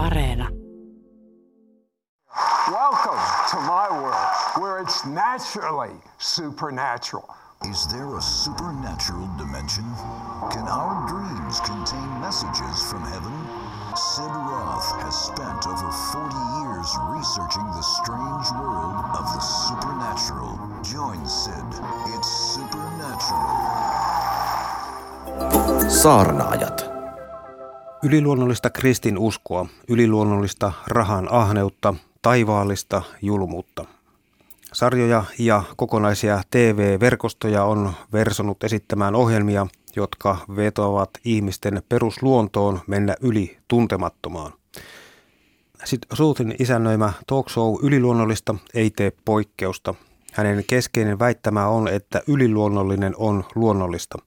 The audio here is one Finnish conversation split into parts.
Areena. Welcome to my world, where it's naturally supernatural. Is there a supernatural dimension? Can our dreams contain messages from heaven? Sid Roth has spent over 40 years researching the strange world of the supernatural. Join Sid. It's supernatural. Saarnaajat. Yliluonnollista kristin uskoa, yliluonnollista rahan ahneutta, taivaallista julmuutta. Sarjoja ja kokonaisia TV-verkostoja on versonut esittämään ohjelmia, jotka vetoavat ihmisten perusluontoon mennä yli tuntemattomaan. Sitten Ruuthin isännöimä talk show yliluonnollista ei tee poikkeusta. Hänen keskeinen väittämä on, että yliluonnollinen on luonnollista.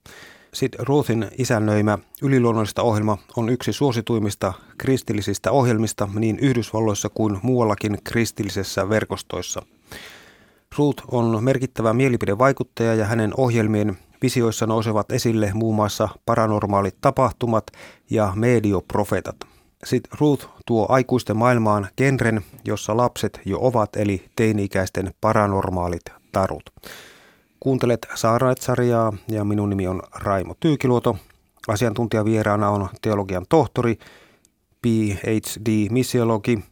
Sitten Ruthin isännöimä yliluonnollista ohjelma on yksi suosituimmista kristillisistä ohjelmista niin Yhdysvalloissa kuin muuallakin kristillisessä verkostoissa. Ruth on merkittävä mielipidevaikuttaja ja hänen ohjelmien visioissa nousevat esille muun muassa paranormaalit tapahtumat ja medioprofetat. Sitten Ruth tuo aikuisten maailmaan genren, jossa lapset jo ovat, eli teini-ikäisten paranormaalit tarut. Kuuntelet Saarnaet-sarjaa ja minun nimi on Raimo Tyykiluoto. Asiantuntijavieraana on teologian tohtori, PhD-missiologi,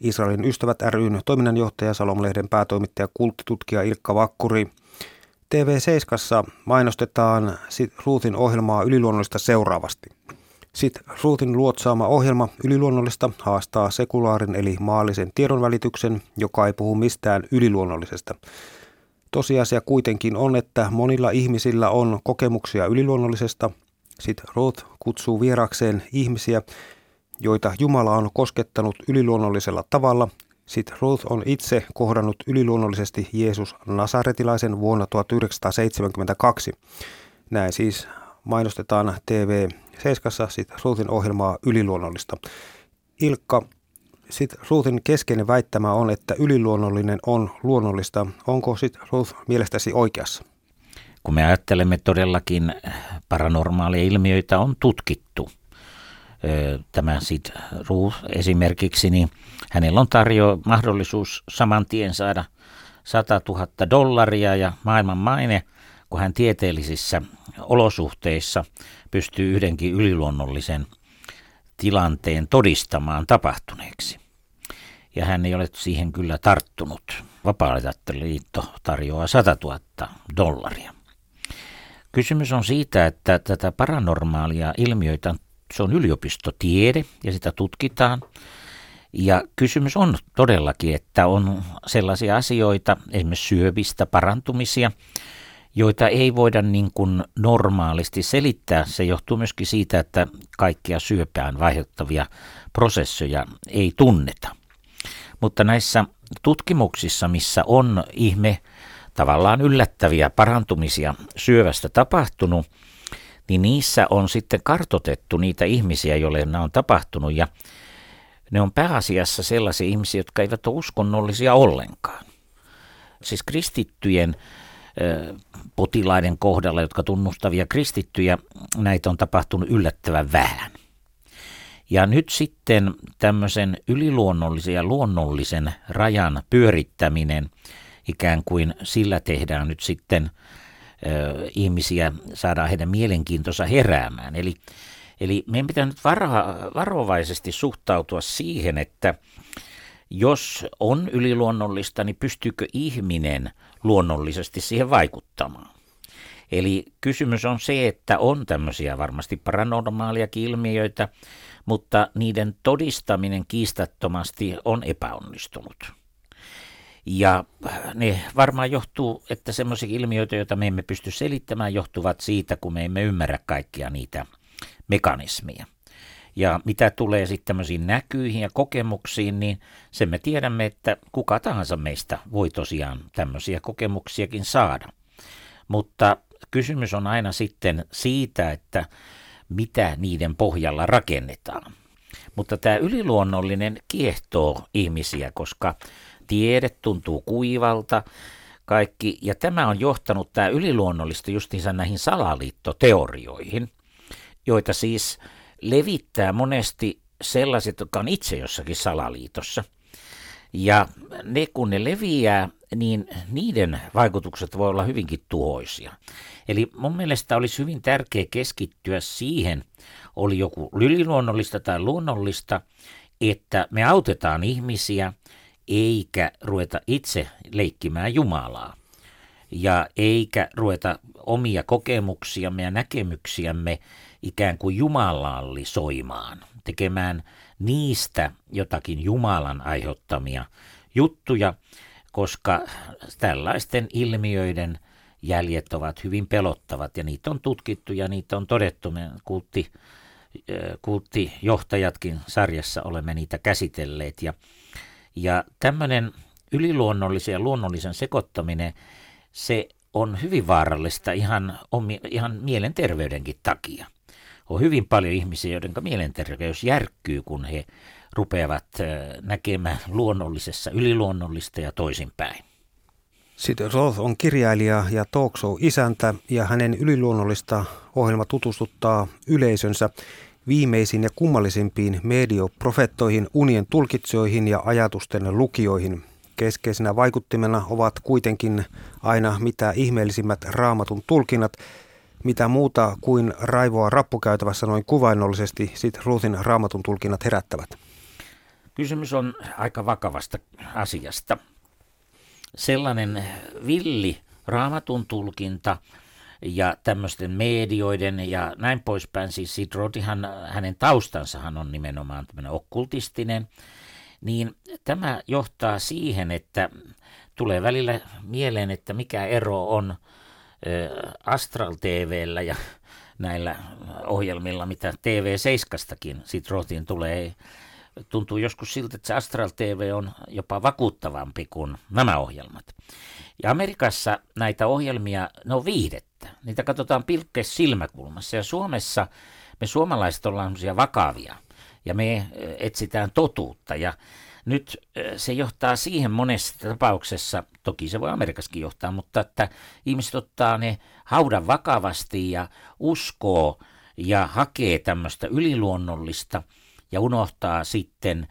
Israelin ystävät ryn toiminnanjohtaja, Salomlehden päätoimittaja, kulttitutkija Ilkka Vakkuri. TV7 mainostetaan sit Ruthin ohjelmaa yliluonnollista seuraavasti. Sitten Ruthin luotsaama ohjelma yliluonnollista haastaa sekulaarin eli maallisen tiedonvälityksen, joka ei puhu mistään yliluonnollisesta. Tosiasia kuitenkin on, että monilla ihmisillä on kokemuksia yliluonnollisesta. Sitten Roth kutsuu vierakseen ihmisiä, joita Jumala on koskettanut yliluonnollisella tavalla. Sitten Roth on itse kohdannut yliluonnollisesti Jeesus Nasaretilaisen vuonna 1972. Näin siis mainostetaan TV7 sitten Rothin ohjelmaa yliluonnollista. Ilkka, sitten Ruthin keskeinen väittämä on, että yliluonnollinen on luonnollista. Onko sitten Ruth mielestäsi oikeassa? Kun me ajattelemme todellakin paranormaaleja ilmiöitä on tutkittu. Tämä sitten Ruth esimerkiksi, niin hänellä on tarjo mahdollisuus saman tien saada 100 000 dollaria ja maailman maine, kun hän tieteellisissä olosuhteissa pystyy yhdenkin yliluonnollisen tilanteen todistamaan tapahtuneeksi ja hän ei ole siihen kyllä tarttunut. vapaa liitto tarjoaa 100 000 dollaria. Kysymys on siitä, että tätä paranormaalia ilmiöitä, se on yliopistotiede ja sitä tutkitaan. Ja kysymys on todellakin, että on sellaisia asioita, esimerkiksi syövistä parantumisia, joita ei voida niin kuin normaalisti selittää. Se johtuu myöskin siitä, että kaikkia syöpään vaiheuttavia prosessoja ei tunneta. Mutta näissä tutkimuksissa, missä on ihme tavallaan yllättäviä parantumisia syövästä tapahtunut, niin niissä on sitten kartotettu niitä ihmisiä, joille nämä on tapahtunut ja ne on pääasiassa sellaisia ihmisiä, jotka eivät ole uskonnollisia ollenkaan. Siis kristittyjen potilaiden kohdalla, jotka tunnustavia kristittyjä, näitä on tapahtunut yllättävän vähän. Ja nyt sitten tämmöisen yliluonnollisen ja luonnollisen rajan pyörittäminen, ikään kuin sillä tehdään nyt sitten ö, ihmisiä, saadaan heidän mielenkiintonsa heräämään. Eli, eli meidän pitää nyt varo, varovaisesti suhtautua siihen, että jos on yliluonnollista, niin pystyykö ihminen luonnollisesti siihen vaikuttamaan? Eli kysymys on se, että on tämmöisiä varmasti paranormaaliakin ilmiöitä, mutta niiden todistaminen kiistattomasti on epäonnistunut. Ja ne varmaan johtuu, että semmoisia ilmiöitä, joita me emme pysty selittämään, johtuvat siitä, kun me emme ymmärrä kaikkia niitä mekanismeja. Ja mitä tulee sitten tämmöisiin näkyihin ja kokemuksiin, niin sen me tiedämme, että kuka tahansa meistä voi tosiaan tämmöisiä kokemuksiakin saada. Mutta kysymys on aina sitten siitä, että mitä niiden pohjalla rakennetaan. Mutta tämä yliluonnollinen kiehtoo ihmisiä, koska tiede tuntuu kuivalta, kaikki, ja tämä on johtanut tämä yliluonnollista justiinsa näihin salaliittoteorioihin, joita siis levittää monesti sellaiset, jotka on itse jossakin salaliitossa. Ja ne kun ne leviää, niin niiden vaikutukset voi olla hyvinkin tuhoisia. Eli mun mielestä olisi hyvin tärkeää keskittyä siihen, oli joku yliluonnollista tai luonnollista, että me autetaan ihmisiä eikä ruveta itse leikkimään Jumalaa. Ja eikä ruveta omia kokemuksiamme ja näkemyksiämme ikään kuin jumalallisoimaan, tekemään niistä jotakin Jumalan aiheuttamia juttuja, koska tällaisten ilmiöiden jäljet ovat hyvin pelottavat ja niitä on tutkittu ja niitä on todettu. Me kultti, kulttijohtajatkin sarjassa olemme niitä käsitelleet ja, ja tämmöinen yliluonnollisen ja luonnollisen sekoittaminen, se on hyvin vaarallista ihan, ihan mielenterveydenkin takia. On hyvin paljon ihmisiä, joiden mielenterveys järkkyy, kun he rupeavat näkemään luonnollisessa yliluonnollista ja toisinpäin. Sitten Roth on kirjailija ja talk isäntä ja hänen yliluonnollista ohjelma tutustuttaa yleisönsä viimeisiin ja kummallisimpiin medioprofettoihin, unien tulkitsijoihin ja ajatusten lukijoihin. Keskeisenä vaikuttimena ovat kuitenkin aina mitä ihmeellisimmät raamatun tulkinnat, mitä muuta kuin raivoa rappukäytävässä noin kuvainnollisesti sit Ruthin raamatun tulkinnat herättävät. Kysymys on aika vakavasta asiasta. Sellainen villi raamatun tulkinta ja tämmöisten medioiden ja näin poispäin, siis Sid Rothihan, hänen taustansahan on nimenomaan tämmöinen okkultistinen, niin tämä johtaa siihen, että tulee välillä mieleen, että mikä ero on Astral TVllä ja näillä ohjelmilla, mitä TV7stakin sit Rothin tulee. Tuntuu joskus siltä, että se Astral TV on jopa vakuuttavampi kuin nämä ohjelmat. Ja Amerikassa näitä ohjelmia, ne on viihdettä. Niitä katsotaan pilkkeessä silmäkulmassa. Ja Suomessa me suomalaiset ollaan vakavia ja me etsitään totuutta. Ja nyt se johtaa siihen monessa tapauksessa, toki se voi Amerikassakin johtaa, mutta että ihmiset ottaa ne haudan vakavasti ja uskoo ja hakee tämmöistä yliluonnollista ja unohtaa sitten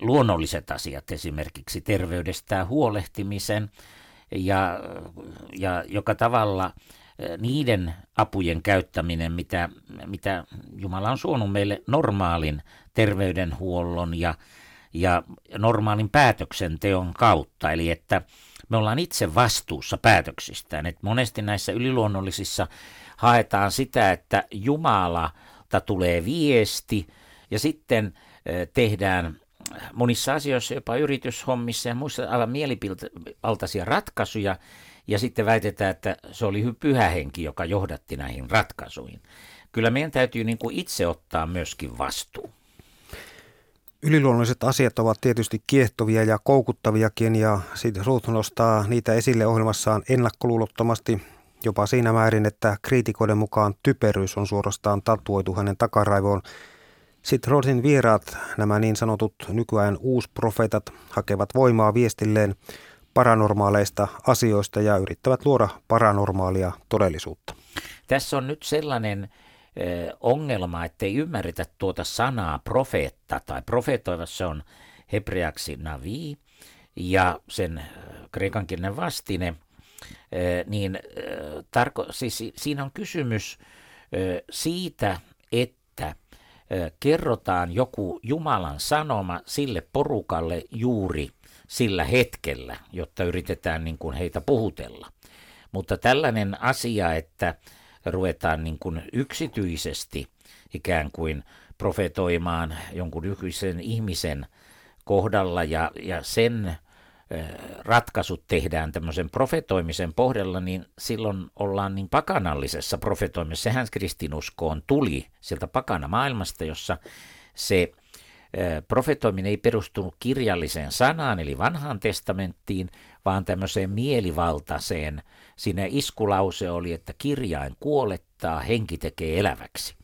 luonnolliset asiat, esimerkiksi terveydestään huolehtimisen ja, ja joka tavalla niiden apujen käyttäminen, mitä, mitä Jumala on suonut meille normaalin terveydenhuollon ja ja normaalin päätöksenteon kautta, eli että me ollaan itse vastuussa päätöksistään. Et monesti näissä yliluonnollisissa haetaan sitä, että Jumalalta tulee viesti ja sitten tehdään monissa asioissa, jopa yrityshommissa ja muissa aivan mielivaltaisia ratkaisuja, ja sitten väitetään, että se oli pyhä henki, joka johdatti näihin ratkaisuihin. Kyllä meidän täytyy niin kuin itse ottaa myöskin vastuu. Yliluonnolliset asiat ovat tietysti kiehtovia ja koukuttaviakin ja siitä Ruth nostaa niitä esille ohjelmassaan ennakkoluulottomasti jopa siinä määrin, että kriitikoiden mukaan typeryys on suorastaan tatuoitu hänen takaraivoon. Sitten Rothin vieraat, nämä niin sanotut nykyajan uusprofeetat, hakevat voimaa viestilleen paranormaaleista asioista ja yrittävät luoda paranormaalia todellisuutta. Tässä on nyt sellainen ongelma, ettei ymmärretä tuota sanaa profeetta tai profetoiva, se on hebreaksi navi ja sen kreikankielinen vastine, niin tarko, siis siinä on kysymys siitä, että kerrotaan joku Jumalan sanoma sille porukalle juuri sillä hetkellä, jotta yritetään niin kuin heitä puhutella. Mutta tällainen asia, että ruvetaan niin kuin yksityisesti ikään kuin profetoimaan jonkun yksityisen ihmisen kohdalla ja, ja sen ratkaisut tehdään tämmöisen profetoimisen pohjalla, niin silloin ollaan niin pakanallisessa profetoimisessa. Sehän kristinuskoon tuli sieltä pakana maailmasta, jossa se profetoiminen ei perustunut kirjalliseen sanaan, eli vanhaan testamenttiin, vaan tämmöiseen mielivaltaiseen. Siinä iskulause oli, että kirjain kuolettaa, henki tekee eläväksi.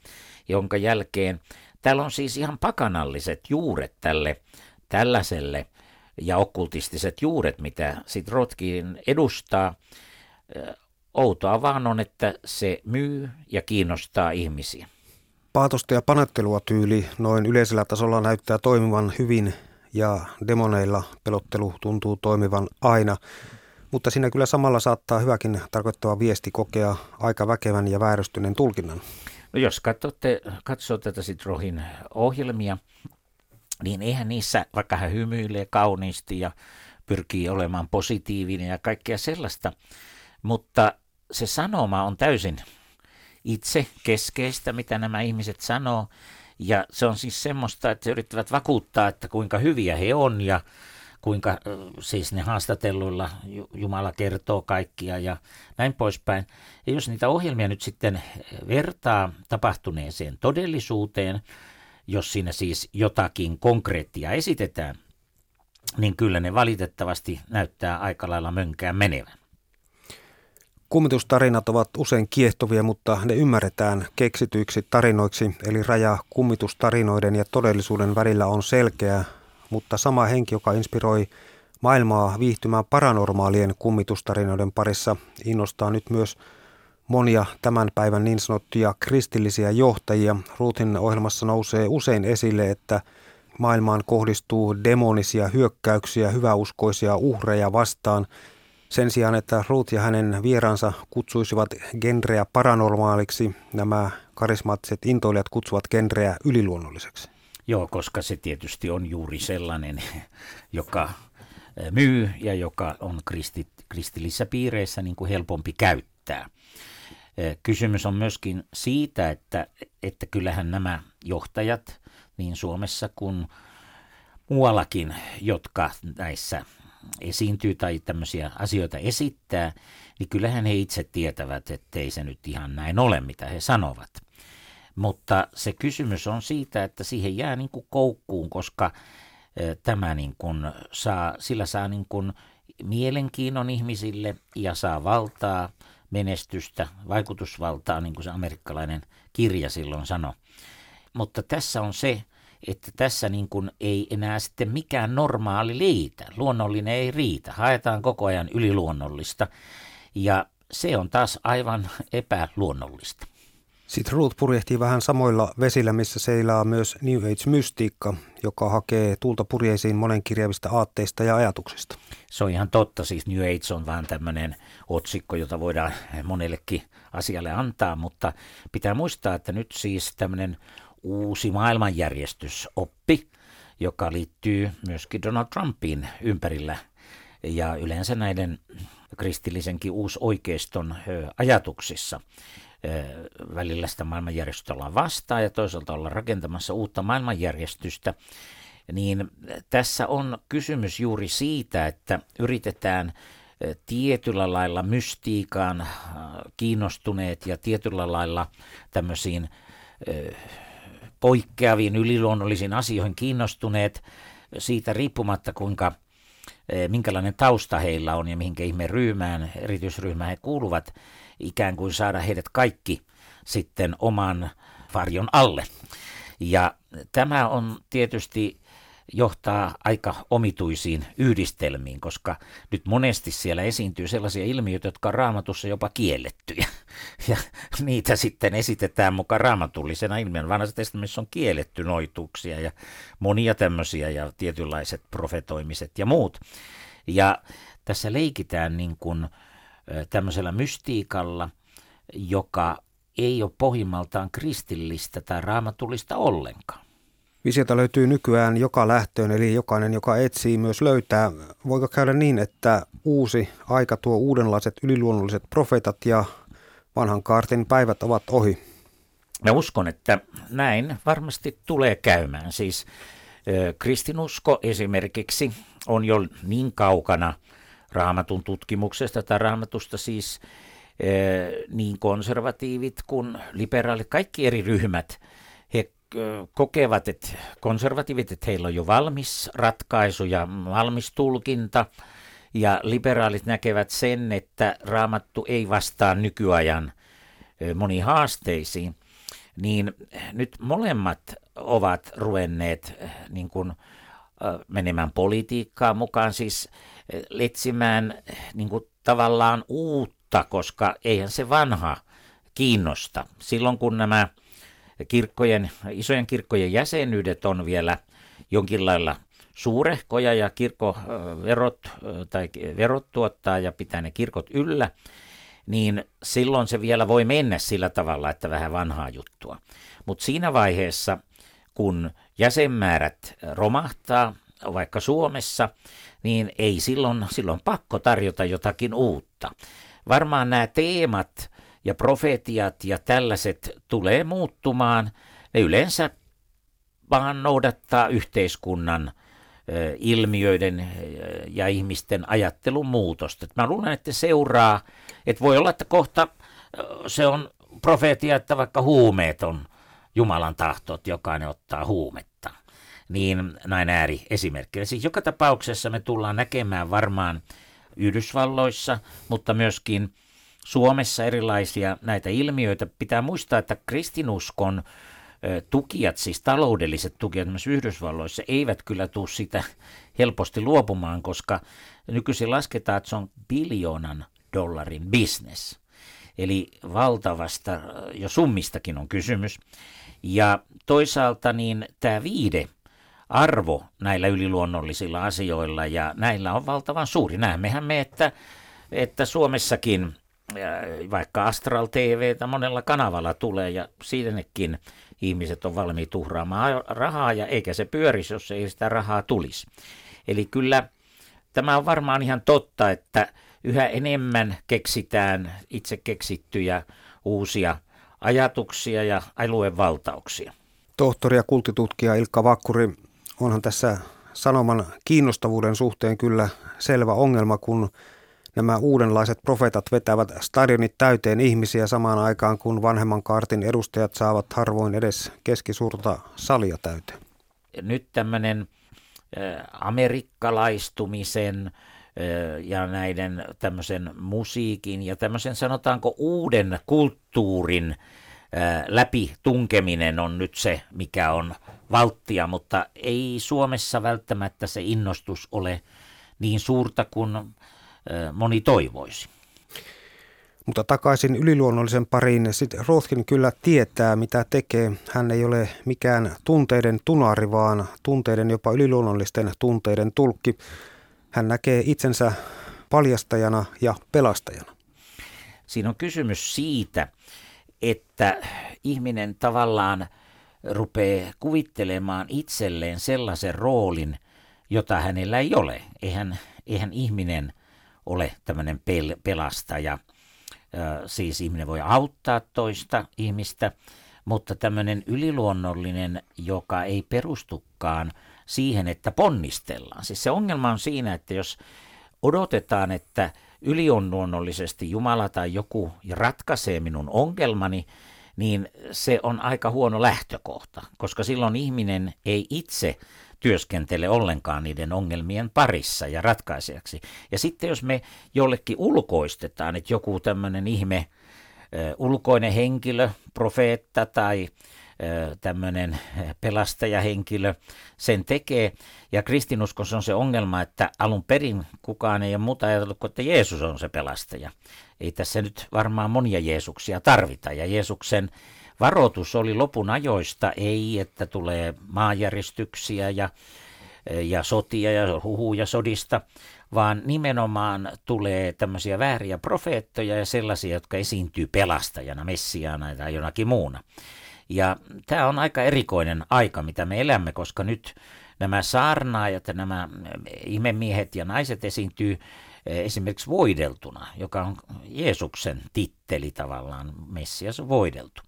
Jonka jälkeen täällä on siis ihan pakanalliset juuret tälle tällaiselle ja okkultistiset juuret, mitä sit Rotkin edustaa. Outoa vaan on, että se myy ja kiinnostaa ihmisiä. Paatosta ja panettelua tyyli noin yleisellä tasolla näyttää toimivan hyvin ja demoneilla pelottelu tuntuu toimivan aina. Mutta siinä kyllä samalla saattaa hyväkin tarkoittava viesti kokea aika väkevän ja vääristyneen tulkinnan. No jos katsotte, katsoo tätä sit Rohin ohjelmia, niin eihän niissä, vaikka hän hymyilee kauniisti ja pyrkii olemaan positiivinen ja kaikkea sellaista, mutta se sanoma on täysin itse keskeistä, mitä nämä ihmiset sanoo. Ja se on siis semmoista, että he yrittävät vakuuttaa, että kuinka hyviä he on ja kuinka siis ne haastatelluilla Jumala kertoo kaikkia ja näin poispäin. Ja jos niitä ohjelmia nyt sitten vertaa tapahtuneeseen todellisuuteen, jos siinä siis jotakin konkreettia esitetään, niin kyllä ne valitettavasti näyttää aika lailla mönkään menevän. Kummitustarinat ovat usein kiehtovia, mutta ne ymmärretään keksityiksi tarinoiksi, eli raja kummitustarinoiden ja todellisuuden välillä on selkeä, mutta sama henki, joka inspiroi maailmaa viihtymään paranormaalien kummitustarinoiden parissa, innostaa nyt myös monia tämän päivän niin sanottuja kristillisiä johtajia. Ruutin ohjelmassa nousee usein esille, että maailmaan kohdistuu demonisia hyökkäyksiä hyväuskoisia uhreja vastaan. Sen sijaan, että Ruth ja hänen vieransa kutsuisivat genreä paranormaaliksi, nämä karismaattiset intoilijat kutsuvat genreä yliluonnolliseksi. Joo, koska se tietysti on juuri sellainen, joka myy ja joka on kristit, kristillisissä piireissä niin kuin helpompi käyttää. Kysymys on myöskin siitä, että, että kyllähän nämä johtajat niin Suomessa kuin muuallakin, jotka näissä esiintyy tai tämmöisiä asioita esittää, niin kyllähän he itse tietävät, ettei se nyt ihan näin ole, mitä he sanovat. Mutta se kysymys on siitä, että siihen jää niin kuin koukkuun, koska tämä niin kuin saa, sillä saa niin kuin mielenkiinnon ihmisille ja saa valtaa, menestystä, vaikutusvaltaa, niin kuin se amerikkalainen kirja silloin sanoi. Mutta tässä on se, että tässä niin kuin ei enää sitten mikään normaali liitä. Luonnollinen ei riitä. Haetaan koko ajan yliluonnollista. Ja se on taas aivan epäluonnollista. Sitten Ruth purjehtii vähän samoilla vesillä, missä seilaa myös New Age-mystiikka, joka hakee tulta purjeisiin monenkirjavista aatteista ja ajatuksista. Se on ihan totta, siis New Age on vähän tämmöinen otsikko, jota voidaan monellekin asialle antaa, mutta pitää muistaa, että nyt siis tämmöinen uusi maailmanjärjestysoppi, joka liittyy myöskin Donald Trumpin ympärillä. Ja yleensä näiden kristillisenkin uusoikeiston ajatuksissa välillä sitä maailmanjärjestystä ollaan vastaan ja toisaalta ollaan rakentamassa uutta maailmanjärjestystä, niin tässä on kysymys juuri siitä, että yritetään tietyllä lailla mystiikaan kiinnostuneet ja tietyllä lailla tämmöisiin poikkeaviin yliluonnollisiin asioihin kiinnostuneet siitä riippumatta, kuinka minkälainen tausta heillä on ja mihinkä ihme ryhmään, erityisryhmään he kuuluvat, ikään kuin saada heidät kaikki sitten oman varjon alle. Ja tämä on tietysti johtaa aika omituisiin yhdistelmiin, koska nyt monesti siellä esiintyy sellaisia ilmiöitä, jotka on raamatussa jopa kiellettyjä. Ja niitä sitten esitetään mukaan raamatullisena ilmiön. Vanhassa testamentissa on kielletty noituuksia ja monia tämmöisiä ja tietynlaiset profetoimiset ja muut. Ja tässä leikitään niin kuin tämmöisellä mystiikalla, joka ei ole pohjimmaltaan kristillistä tai raamatullista ollenkaan. Visiota löytyy nykyään joka lähtöön, eli jokainen, joka etsii, myös löytää. Voiko käydä niin, että uusi aika tuo uudenlaiset yliluonnolliset profeetat ja vanhan kaartin päivät ovat ohi? Mä uskon, että näin varmasti tulee käymään. Siis kristinusko esimerkiksi on jo niin kaukana raamatun tutkimuksesta tai raamatusta siis niin konservatiivit kuin liberaalit, kaikki eri ryhmät, he kokevat, että konservatiivit, että heillä on jo valmis ratkaisu ja valmis tulkinta, ja liberaalit näkevät sen, että raamattu ei vastaa nykyajan moniin haasteisiin, niin nyt molemmat ovat ruvenneet niin kuin, menemään politiikkaan mukaan, siis etsimään niin kuin, tavallaan uutta, koska eihän se vanha kiinnosta. Silloin kun nämä kirkkojen, isojen kirkkojen jäsenyydet on vielä jonkin lailla suurehkoja ja kirkkoverot tai verot tuottaa ja pitää ne kirkot yllä, niin silloin se vielä voi mennä sillä tavalla, että vähän vanhaa juttua. Mutta siinä vaiheessa, kun jäsenmäärät romahtaa, vaikka Suomessa, niin ei silloin, silloin pakko tarjota jotakin uutta. Varmaan nämä teemat ja profetiat ja tällaiset tulee muuttumaan. Ne yleensä vaan noudattaa yhteiskunnan ilmiöiden ja ihmisten ajattelun muutosta. Mä luulen, että seuraa, että voi olla, että kohta se on profeetia, että vaikka huumeet on Jumalan tahto, että jokainen ottaa huumetta. Niin näin ääri esimerkkinä. Siis joka tapauksessa me tullaan näkemään varmaan Yhdysvalloissa, mutta myöskin Suomessa erilaisia näitä ilmiöitä. Pitää muistaa, että kristinuskon tukijat, siis taloudelliset tukijat myös Yhdysvalloissa, eivät kyllä tule sitä helposti luopumaan, koska nykyisin lasketaan, että se on biljoonan dollarin business. Eli valtavasta, jo summistakin on kysymys. Ja toisaalta niin tämä viide arvo näillä yliluonnollisilla asioilla ja näillä on valtavan suuri. Näemmehän me, että, että Suomessakin vaikka Astral TV monella kanavalla tulee ja siitäkin ihmiset on valmiit tuhraamaan rahaa ja eikä se pyörisi, jos ei sitä rahaa tulisi. Eli kyllä tämä on varmaan ihan totta, että yhä enemmän keksitään itse keksittyjä uusia ajatuksia ja aluevaltauksia. Tohtori ja kultitutkija Ilkka Vakkuri, onhan tässä sanoman kiinnostavuuden suhteen kyllä selvä ongelma, kun nämä uudenlaiset profeetat vetävät stadionit täyteen ihmisiä samaan aikaan, kun vanhemman kaartin edustajat saavat harvoin edes keskisuurta salia täyteen. Nyt tämmöinen amerikkalaistumisen ja näiden tämmöisen musiikin ja tämmöisen sanotaanko uuden kulttuurin läpi tunkeminen on nyt se, mikä on valttia, mutta ei Suomessa välttämättä se innostus ole niin suurta kuin moni toivoisi. Mutta takaisin yliluonnollisen pariin. Sitten Rothkin kyllä tietää, mitä tekee. Hän ei ole mikään tunteiden tunari, vaan tunteiden jopa yliluonnollisten tunteiden tulkki. Hän näkee itsensä paljastajana ja pelastajana. Siinä on kysymys siitä, että ihminen tavallaan rupeaa kuvittelemaan itselleen sellaisen roolin, jota hänellä ei ole. Eihän, eihän ihminen – ole tämmöinen pel- pelastaja. Siis ihminen voi auttaa toista ihmistä, mutta tämmöinen yliluonnollinen, joka ei perustukaan siihen, että ponnistellaan. Siis se ongelma on siinä, että jos odotetaan, että yliluonnollisesti Jumala tai joku ratkaisee minun ongelmani, niin se on aika huono lähtökohta, koska silloin ihminen ei itse työskentele ollenkaan niiden ongelmien parissa ja ratkaisijaksi. Ja sitten jos me jollekin ulkoistetaan, että joku tämmöinen ihme ulkoinen henkilö, profeetta tai tämmöinen pelastajahenkilö sen tekee. Ja kristinuskossa on se ongelma, että alun perin kukaan ei ole muuta ajatellut kuin, että Jeesus on se pelastaja. Ei tässä nyt varmaan monia Jeesuksia tarvita. Ja Jeesuksen varoitus oli lopun ajoista, ei että tulee maanjäristyksiä ja, ja sotia ja huhuja sodista, vaan nimenomaan tulee tämmöisiä vääriä profeettoja ja sellaisia, jotka esiintyy pelastajana, messiaana tai jonakin muuna. Ja tämä on aika erikoinen aika, mitä me elämme, koska nyt nämä saarnaajat ja nämä ihmemiehet ja naiset esiintyy esimerkiksi voideltuna, joka on Jeesuksen titteli tavallaan, Messias voideltu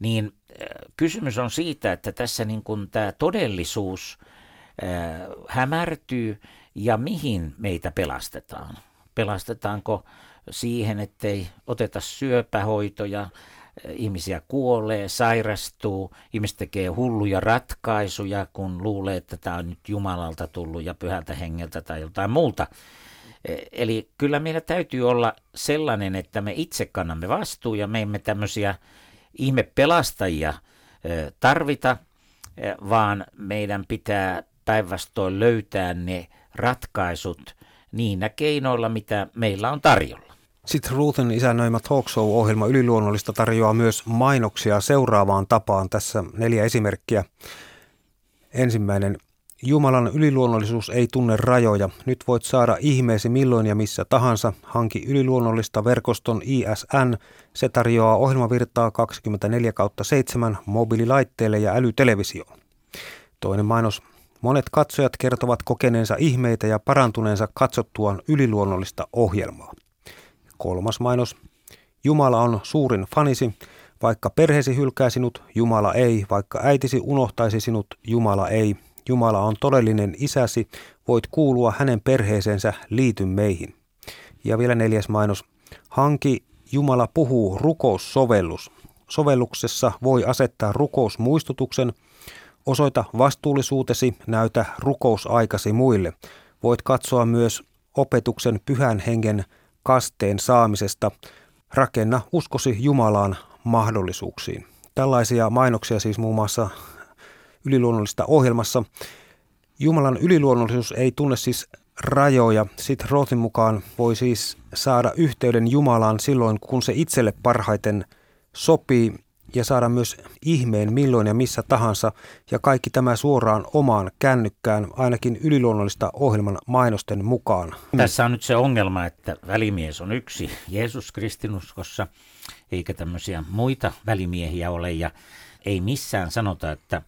niin äh, kysymys on siitä, että tässä niin kuin tämä todellisuus hämärtyy ja mihin meitä pelastetaan. Pelastetaanko siihen, ettei oteta syöpähoitoja, äh, ihmisiä kuolee, sairastuu, ihmiset tekee hulluja ratkaisuja, kun luulee, että tämä on nyt Jumalalta tullut ja pyhältä hengeltä tai jotain muuta. E, eli kyllä meillä täytyy olla sellainen, että me itse kannamme vastuu ja me emme tämmöisiä ihmepelastajia tarvita, vaan meidän pitää päinvastoin löytää ne ratkaisut niinä keinoilla, mitä meillä on tarjolla. Sitten Ruthin isännöimä Talk Show-ohjelma Yliluonnollista tarjoaa myös mainoksia seuraavaan tapaan. Tässä neljä esimerkkiä. Ensimmäinen. Jumalan yliluonnollisuus ei tunne rajoja. Nyt voit saada ihmeesi milloin ja missä tahansa. Hanki yliluonnollista verkoston ISN. Se tarjoaa ohjelmavirtaa 24 kautta 7 mobiililaitteille ja älytelevisioon. Toinen mainos. Monet katsojat kertovat kokeneensa ihmeitä ja parantuneensa katsottuaan yliluonnollista ohjelmaa. Kolmas mainos. Jumala on suurin fanisi. Vaikka perheesi hylkää sinut, Jumala ei. Vaikka äitisi unohtaisi sinut, Jumala ei. Jumala on todellinen isäsi. Voit kuulua hänen perheeseensä, liity meihin. Ja vielä neljäs mainos. Hanki Jumala puhuu rukoussovellus. Sovelluksessa voi asettaa rukousmuistutuksen. Osoita vastuullisuutesi, näytä rukousaikasi muille. Voit katsoa myös opetuksen pyhän hengen kasteen saamisesta. Rakenna uskosi Jumalaan mahdollisuuksiin. Tällaisia mainoksia siis muun muassa yliluonnollista ohjelmassa. Jumalan yliluonnollisuus ei tunne siis rajoja. Sitten Rothin mukaan voi siis saada yhteyden Jumalaan silloin, kun se itselle parhaiten sopii ja saada myös ihmeen milloin ja missä tahansa ja kaikki tämä suoraan omaan kännykkään, ainakin yliluonnollista ohjelman mainosten mukaan. Tässä on nyt se ongelma, että välimies on yksi Jeesus kristinuskossa, eikä tämmöisiä muita välimiehiä ole ja ei missään sanota, että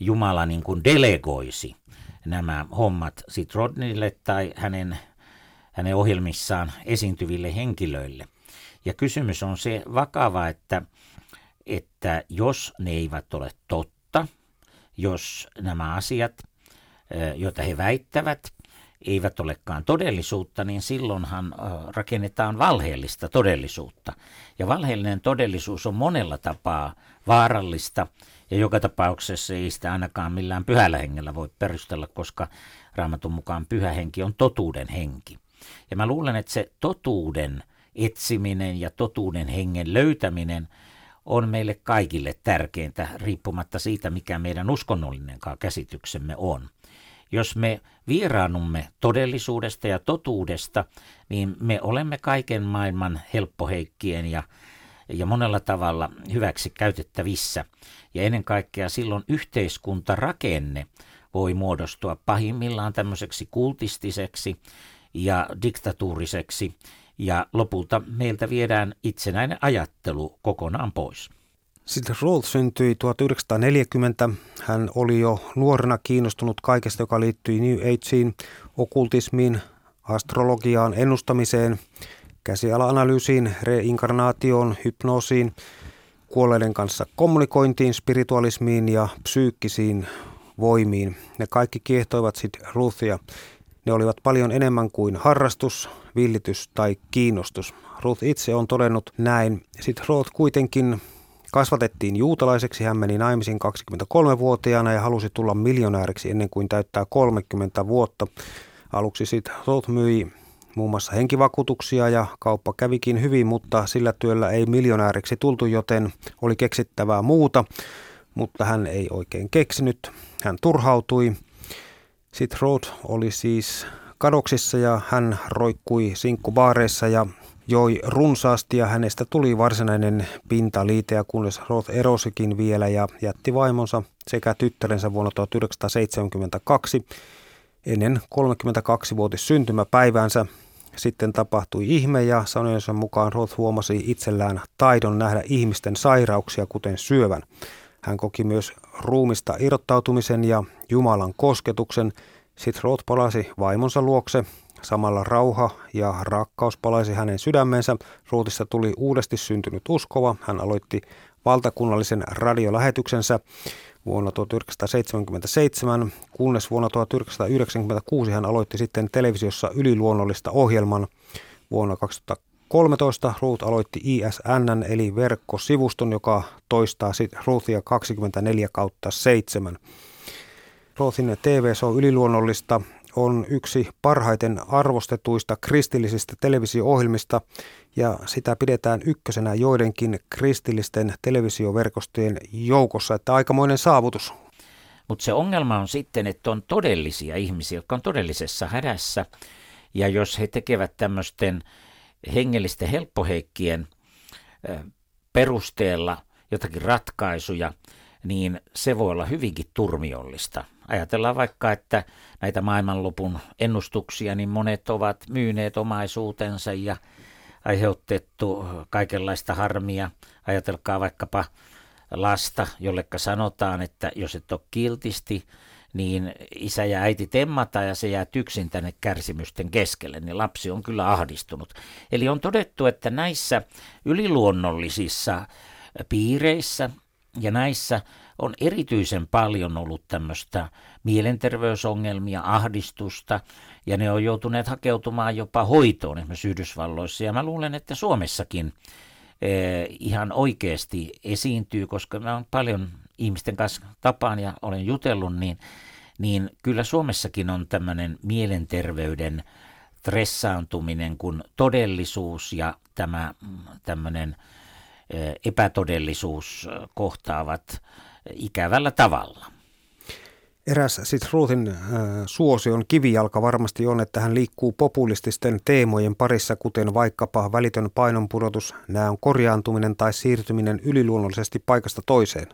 Jumala niin kuin delegoisi nämä hommat sit Rodneylle tai hänen, hänen ohjelmissaan esiintyville henkilöille. Ja kysymys on se vakava, että että jos ne eivät ole totta, jos nämä asiat, joita he väittävät, eivät olekaan todellisuutta, niin silloinhan rakennetaan valheellista todellisuutta. Ja valheellinen todellisuus on monella tapaa vaarallista, ja joka tapauksessa ei sitä ainakaan millään pyhällä hengellä voi perustella, koska raamatun mukaan pyhä henki on totuuden henki. Ja mä luulen, että se totuuden etsiminen ja totuuden hengen löytäminen – on meille kaikille tärkeintä, riippumatta siitä, mikä meidän uskonnollinenkaan käsityksemme on. Jos me vieraannumme todellisuudesta ja totuudesta, niin me olemme kaiken maailman helppoheikkien ja, ja monella tavalla hyväksi käytettävissä. Ja ennen kaikkea silloin yhteiskuntarakenne voi muodostua pahimmillaan tämmöiseksi kultistiseksi ja diktatuuriseksi ja lopulta meiltä viedään itsenäinen ajattelu kokonaan pois. Sitten Roth syntyi 1940. Hän oli jo nuorena kiinnostunut kaikesta, joka liittyi New Ageen, okultismiin, astrologiaan, ennustamiseen, käsiala-analyysiin, reinkarnaatioon, hypnoosiin, kuolleiden kanssa kommunikointiin, spiritualismiin ja psyykkisiin voimiin. Ne kaikki kiehtoivat sitten Ruthia. Ne olivat paljon enemmän kuin harrastus, villitys tai kiinnostus. Ruth itse on todennut näin. Sitten Ruth kuitenkin kasvatettiin juutalaiseksi. Hän meni naimisiin 23-vuotiaana ja halusi tulla miljonääriksi ennen kuin täyttää 30 vuotta. Aluksi sitten Ruth myi muun muassa henkivakuutuksia ja kauppa kävikin hyvin, mutta sillä työllä ei miljonääriksi tultu, joten oli keksittävää muuta, mutta hän ei oikein keksinyt. Hän turhautui. Sitten Roth oli siis kadoksissa ja hän roikkui sinkkubaareissa ja joi runsaasti ja hänestä tuli varsinainen pintaliite ja kunnes Roth erosikin vielä ja jätti vaimonsa sekä tyttärensä vuonna 1972 ennen 32-vuotis syntymäpäiväänsä. Sitten tapahtui ihme ja sanojensa mukaan Roth huomasi itsellään taidon nähdä ihmisten sairauksia kuten syövän. Hän koki myös ruumista irrottautumisen ja Jumalan kosketuksen – sitten Roth palasi vaimonsa luokse. Samalla rauha ja rakkaus palaisi hänen sydämensä. Rootista tuli uudesti syntynyt uskova. Hän aloitti valtakunnallisen radiolähetyksensä vuonna 1977, kunnes vuonna 1996 hän aloitti sitten televisiossa yliluonnollista ohjelman. Vuonna 2013 Ruth aloitti ISN eli verkkosivuston, joka toistaa sitten Ruthia 24 kautta 7. Rothin TV-show Yliluonnollista on yksi parhaiten arvostetuista kristillisistä televisio-ohjelmista ja sitä pidetään ykkösenä joidenkin kristillisten televisioverkostojen joukossa, että aikamoinen saavutus. Mutta se ongelma on sitten, että on todellisia ihmisiä, jotka on todellisessa hädässä ja jos he tekevät tämmöisten hengellisten helppoheikkien perusteella jotakin ratkaisuja, niin se voi olla hyvinkin turmiollista. Ajatellaan vaikka, että näitä maailmanlopun ennustuksia, niin monet ovat myyneet omaisuutensa ja aiheutettu kaikenlaista harmia. Ajatelkaa vaikkapa lasta, jollekka sanotaan, että jos et ole kiltisti, niin isä ja äiti temmataan ja se jää yksin tänne kärsimysten keskelle, niin lapsi on kyllä ahdistunut. Eli on todettu, että näissä yliluonnollisissa piireissä ja näissä on erityisen paljon ollut tämmöistä mielenterveysongelmia, ahdistusta, ja ne on joutuneet hakeutumaan jopa hoitoon esimerkiksi Yhdysvalloissa. Ja mä luulen, että Suomessakin eh, ihan oikeasti esiintyy, koska mä oon paljon ihmisten kanssa tapaan ja olen jutellut, niin, niin kyllä Suomessakin on tämmöinen mielenterveyden stressaantuminen, kun todellisuus ja tämä tämmöinen epätodellisuus kohtaavat ikävällä tavalla. Eräs sitten Ruthin äh, suosion kivijalka varmasti on, että hän liikkuu populististen teemojen parissa, kuten vaikkapa välitön painonpudotus, näön korjaantuminen tai siirtyminen yliluonnollisesti paikasta toiseen.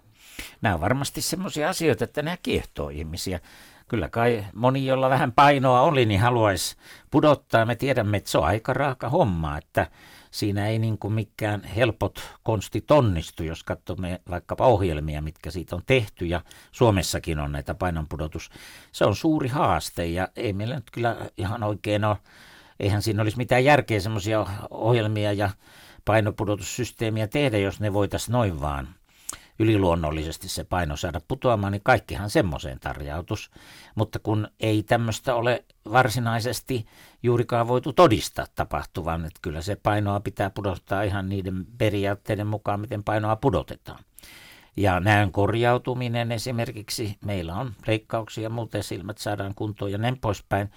Nämä on varmasti sellaisia asioita, että nämä kiehtoo ihmisiä. Kyllä kai moni, jolla vähän painoa oli, niin haluaisi pudottaa. Me tiedämme, että se on aika raaka homma, että siinä ei niin kuin mikään helpot konstit onnistu, jos katsomme vaikkapa ohjelmia, mitkä siitä on tehty, ja Suomessakin on näitä painonpudotus. Se on suuri haaste, ja ei meillä nyt kyllä ihan oikein ole, eihän siinä olisi mitään järkeä semmoisia ohjelmia ja painopudotussysteemiä tehdä, jos ne voitaisiin noin vaan yliluonnollisesti se paino saada putoamaan, niin kaikkihan semmoiseen tarjautus. Mutta kun ei tämmöistä ole varsinaisesti juurikaan voitu todistaa tapahtuvan, että kyllä se painoa pitää pudottaa ihan niiden periaatteiden mukaan, miten painoa pudotetaan. Ja näön korjautuminen esimerkiksi, meillä on leikkauksia, muuten silmät saadaan kuntoon ja näin poispäin.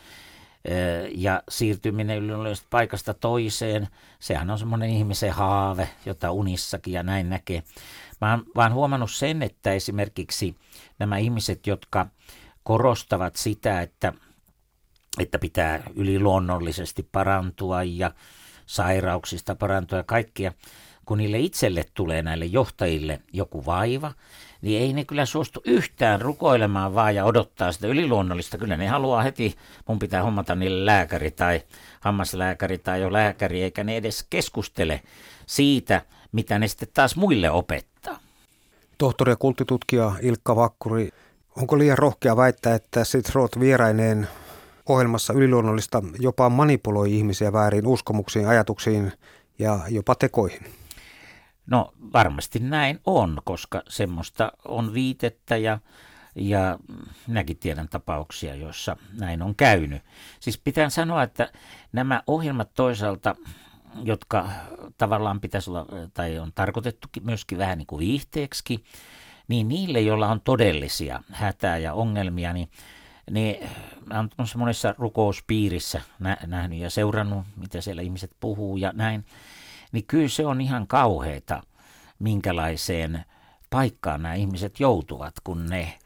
Ja siirtyminen yleensä paikasta toiseen, sehän on semmoinen ihmisen haave, jota unissakin ja näin näkee. Mä oon vaan huomannut sen, että esimerkiksi nämä ihmiset, jotka korostavat sitä, että, että pitää yliluonnollisesti parantua ja sairauksista parantua ja kaikkia, kun niille itselle tulee näille johtajille joku vaiva, niin ei ne kyllä suostu yhtään rukoilemaan vaan ja odottaa sitä yliluonnollista. Kyllä ne haluaa heti, mun pitää hommata niille lääkäri tai hammaslääkäri tai jo lääkäri, eikä ne edes keskustele siitä, mitä ne sitten taas muille opettaa. Tohtori ja kulttitutkija Ilkka Vakkuri, onko liian rohkea väittää, että Sid Roth vieraineen ohjelmassa yliluonnollista jopa manipuloi ihmisiä väärin uskomuksiin, ajatuksiin ja jopa tekoihin? No varmasti näin on, koska semmoista on viitettä ja, ja minäkin tiedän tapauksia, joissa näin on käynyt. Siis pitää sanoa, että nämä ohjelmat toisaalta jotka tavallaan pitäisi olla, tai on tarkoitettu myöskin vähän niin kuin viihteeksi, niin niille, joilla on todellisia hätää ja ongelmia, niin niin mä oon monessa rukouspiirissä nä- nähnyt ja seurannut, mitä siellä ihmiset puhuu ja näin, niin kyllä se on ihan kauheita, minkälaiseen paikkaan nämä ihmiset joutuvat, kun ne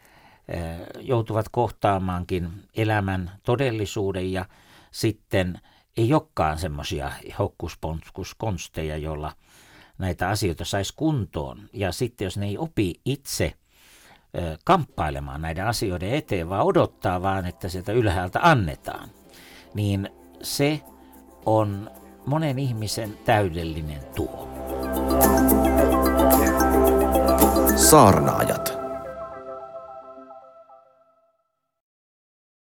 joutuvat kohtaamaankin elämän todellisuuden ja sitten – ei olekaan semmoisia hokkusponskuskonsteja, joilla näitä asioita saisi kuntoon. Ja sitten jos ne ei opi itse ö, kamppailemaan näiden asioiden eteen, vaan odottaa vaan, että sieltä ylhäältä annetaan, niin se on monen ihmisen täydellinen tuo. Saarnaajat.